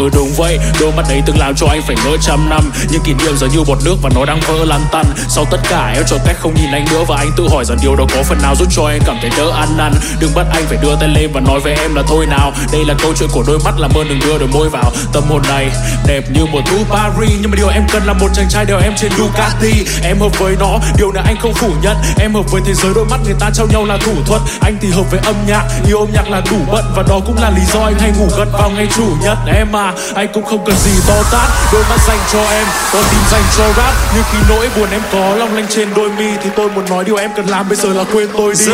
Ừ đúng vậy, đôi mắt đấy từng làm cho anh phải ngỡ trăm năm. Nhưng kỷ niệm giờ như bọt nước và nó đang vỡ lan tăn. Sau tất cả em chọn cách không nhìn anh nữa Và anh tự hỏi rằng điều đó có phần nào giúp cho em cảm thấy đỡ ăn năn. Đừng bắt anh phải đưa tay lên và nói với em là thôi nào. Đây là câu chuyện của đôi mắt làm ơn đừng đưa đôi môi vào Tâm hồn này. Đẹp như một thu Paris Nhưng mà điều em cần là một chàng trai đeo em trên Ducati. Em hợp với nó, điều này anh không phủ nhận. Em hợp với thế giới đôi mắt người ta trao nhau là thủ thuật. Anh thì hợp với âm nhạc, yêu âm nhạc là đủ bận Và đó cũng là lý do anh hay ngủ gật vào ngày chủ nhật. Em à, anh cũng không cần gì to tát. Đôi mắt dành cho em, con tim dành cho rap. Nhưng khi nỗi buồn em có long lanh trên đôi mi Thì tôi muốn nói điều em cần làm. Bây giờ là quên tôi đi.